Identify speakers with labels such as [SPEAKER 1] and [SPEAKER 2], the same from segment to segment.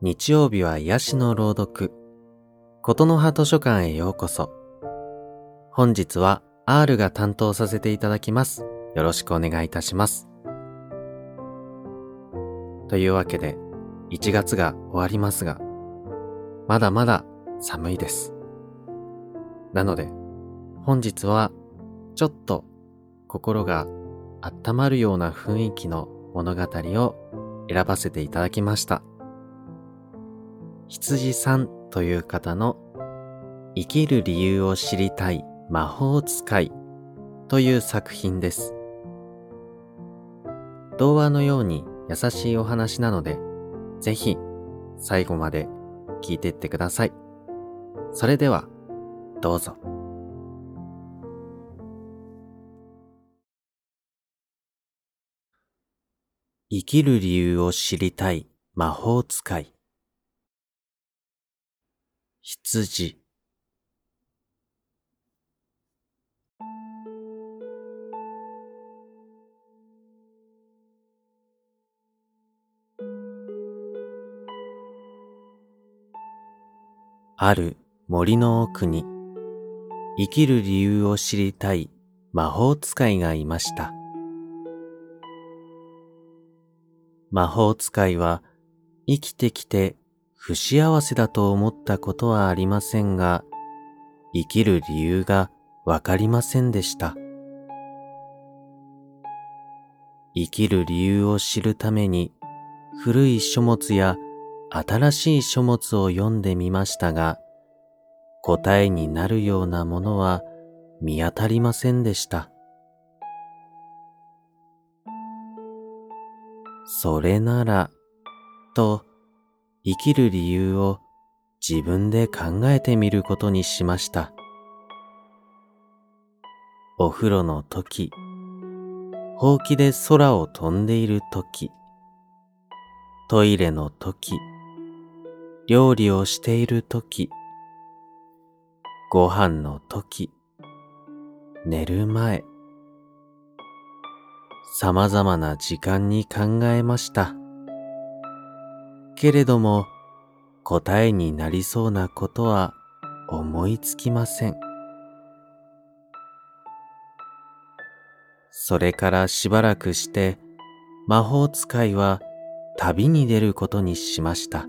[SPEAKER 1] 日曜日は癒しの朗読、ことの葉図書館へようこそ。本日は R が担当させていただきます。よろしくお願いいたします。というわけで、1月が終わりますが、まだまだ寒いです。なので、本日はちょっと心が温まるような雰囲気の物語を選ばせていただきました。羊さんという方の生きる理由を知りたい魔法使いという作品です。童話のように優しいお話なので、ぜひ最後まで聞いていってください。それでは、どうぞ。生きる理由を知りたい魔法使い。羊ある森の奥に生きる理由を知りたい魔法使いがいました。魔法使いは生きてきて不幸せだと思ったことはありませんが、生きる理由がわかりませんでした。生きる理由を知るために古い書物や新しい書物を読んでみましたが、答えになるようなものは見当たりませんでした。それなら、と生きる理由を自分で考えてみることにしました。お風呂の時、ほうきで空を飛んでいる時、トイレの時、料理をしている時、ご飯の時、寝る前、様々な時間に考えました。けれども答えになりそうなことは思いつきません。それからしばらくして魔法使いは旅に出ることにしました。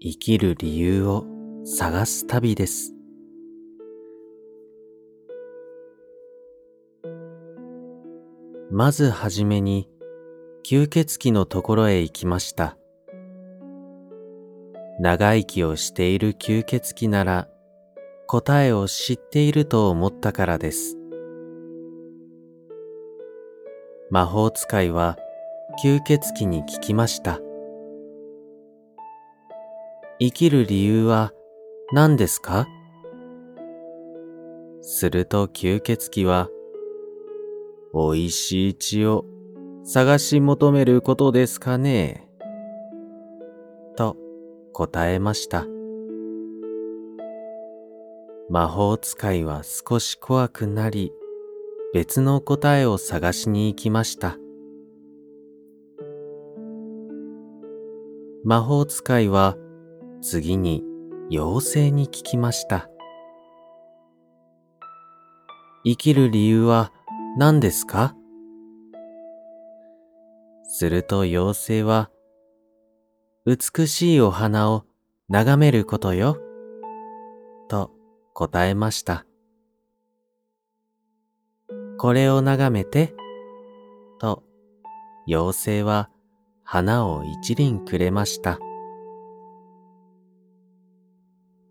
[SPEAKER 1] 生きる理由を探す旅です。まずはじめに吸血鬼のところへ行きました。長生きをしている吸血鬼なら答えを知っていると思ったからです。魔法使いは吸血鬼に聞きました。生きる理由は何ですか？すると吸血鬼は、美味しい血を探し求めることですかね？と答えました。魔法使いは少し怖くなり、別の答えを探しに行きました。魔法使いは次に妖精に聞きました。生きる理由は何ですか？すると妖精は、美しいお花を眺めることよ、と答えました。これを眺めて、と妖精は花を一輪くれました。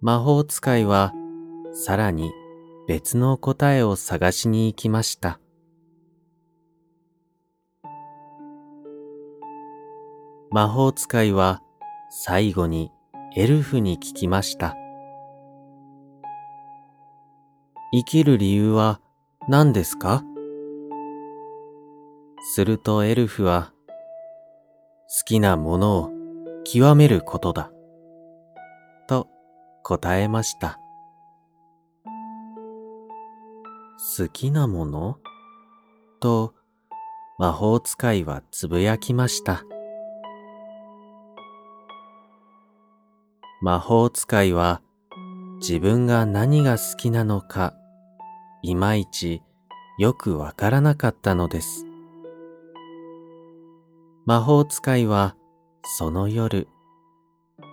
[SPEAKER 1] 魔法使いはさらに別の答えを探しに行きました。魔法使いは最後にエルフに聞きました。生きる理由は何ですか？するとエルフは、好きなものを極めることだ。と答えました。好きなもの？と魔法使いはつぶやきました。魔法使いは自分が何が好きなのかいまいちよくわからなかったのです。魔法使いはその夜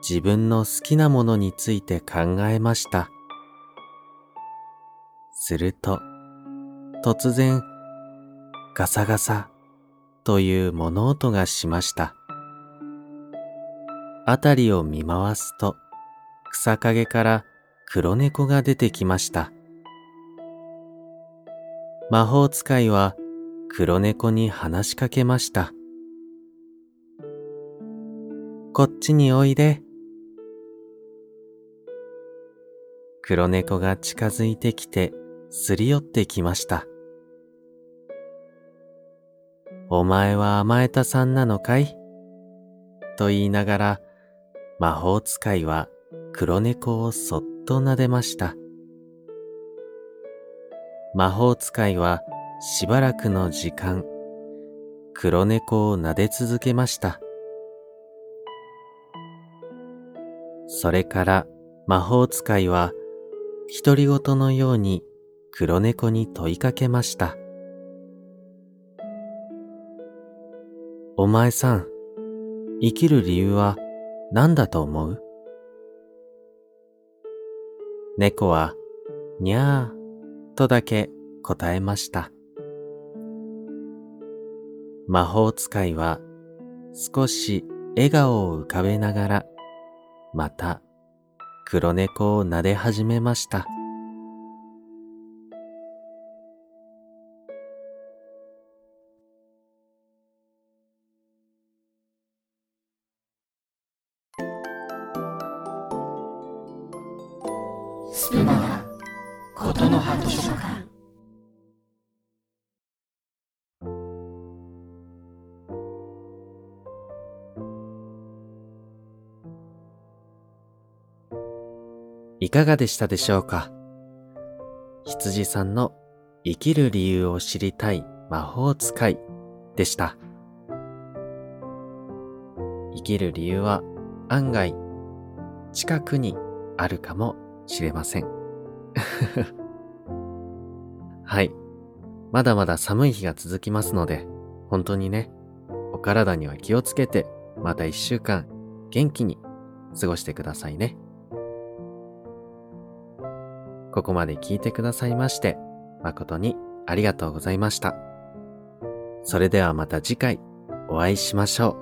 [SPEAKER 1] 自分の好きなものについて考えました。すると突然ガサガサという物音がしました。あたりを見回すと草陰から黒猫が出てきました。魔法使いは黒猫に話しかけました。こっちにおいで。黒猫が近づいてきてすり寄ってきました。お前は甘えたさんなのかい？と言いながら魔法使いは黒猫をそっと撫でました。魔法使いはしばらくの時間、黒猫を撫で続けました。それから魔法使いは独り言のように黒猫に問いかけました。お前さん、生きる理由は何だと思う？猫は、にゃーとだけ答えました。魔法使いは少し笑顔を浮かべながら、また黒猫を撫で始めました。
[SPEAKER 2] スプマガことの葉図書館
[SPEAKER 1] いかがでしたでしょうか？羊さんの生きる理由を知りたい魔法使いでした。生きる理由は案外近くにあるかもしれません。はい。まだまだ寒い日が続きますので、本当にね、お体には気をつけて、また一週間元気に過ごしてくださいね。ここまで聞いてくださいまして、誠にありがとうございました。それではまた次回お会いしましょう。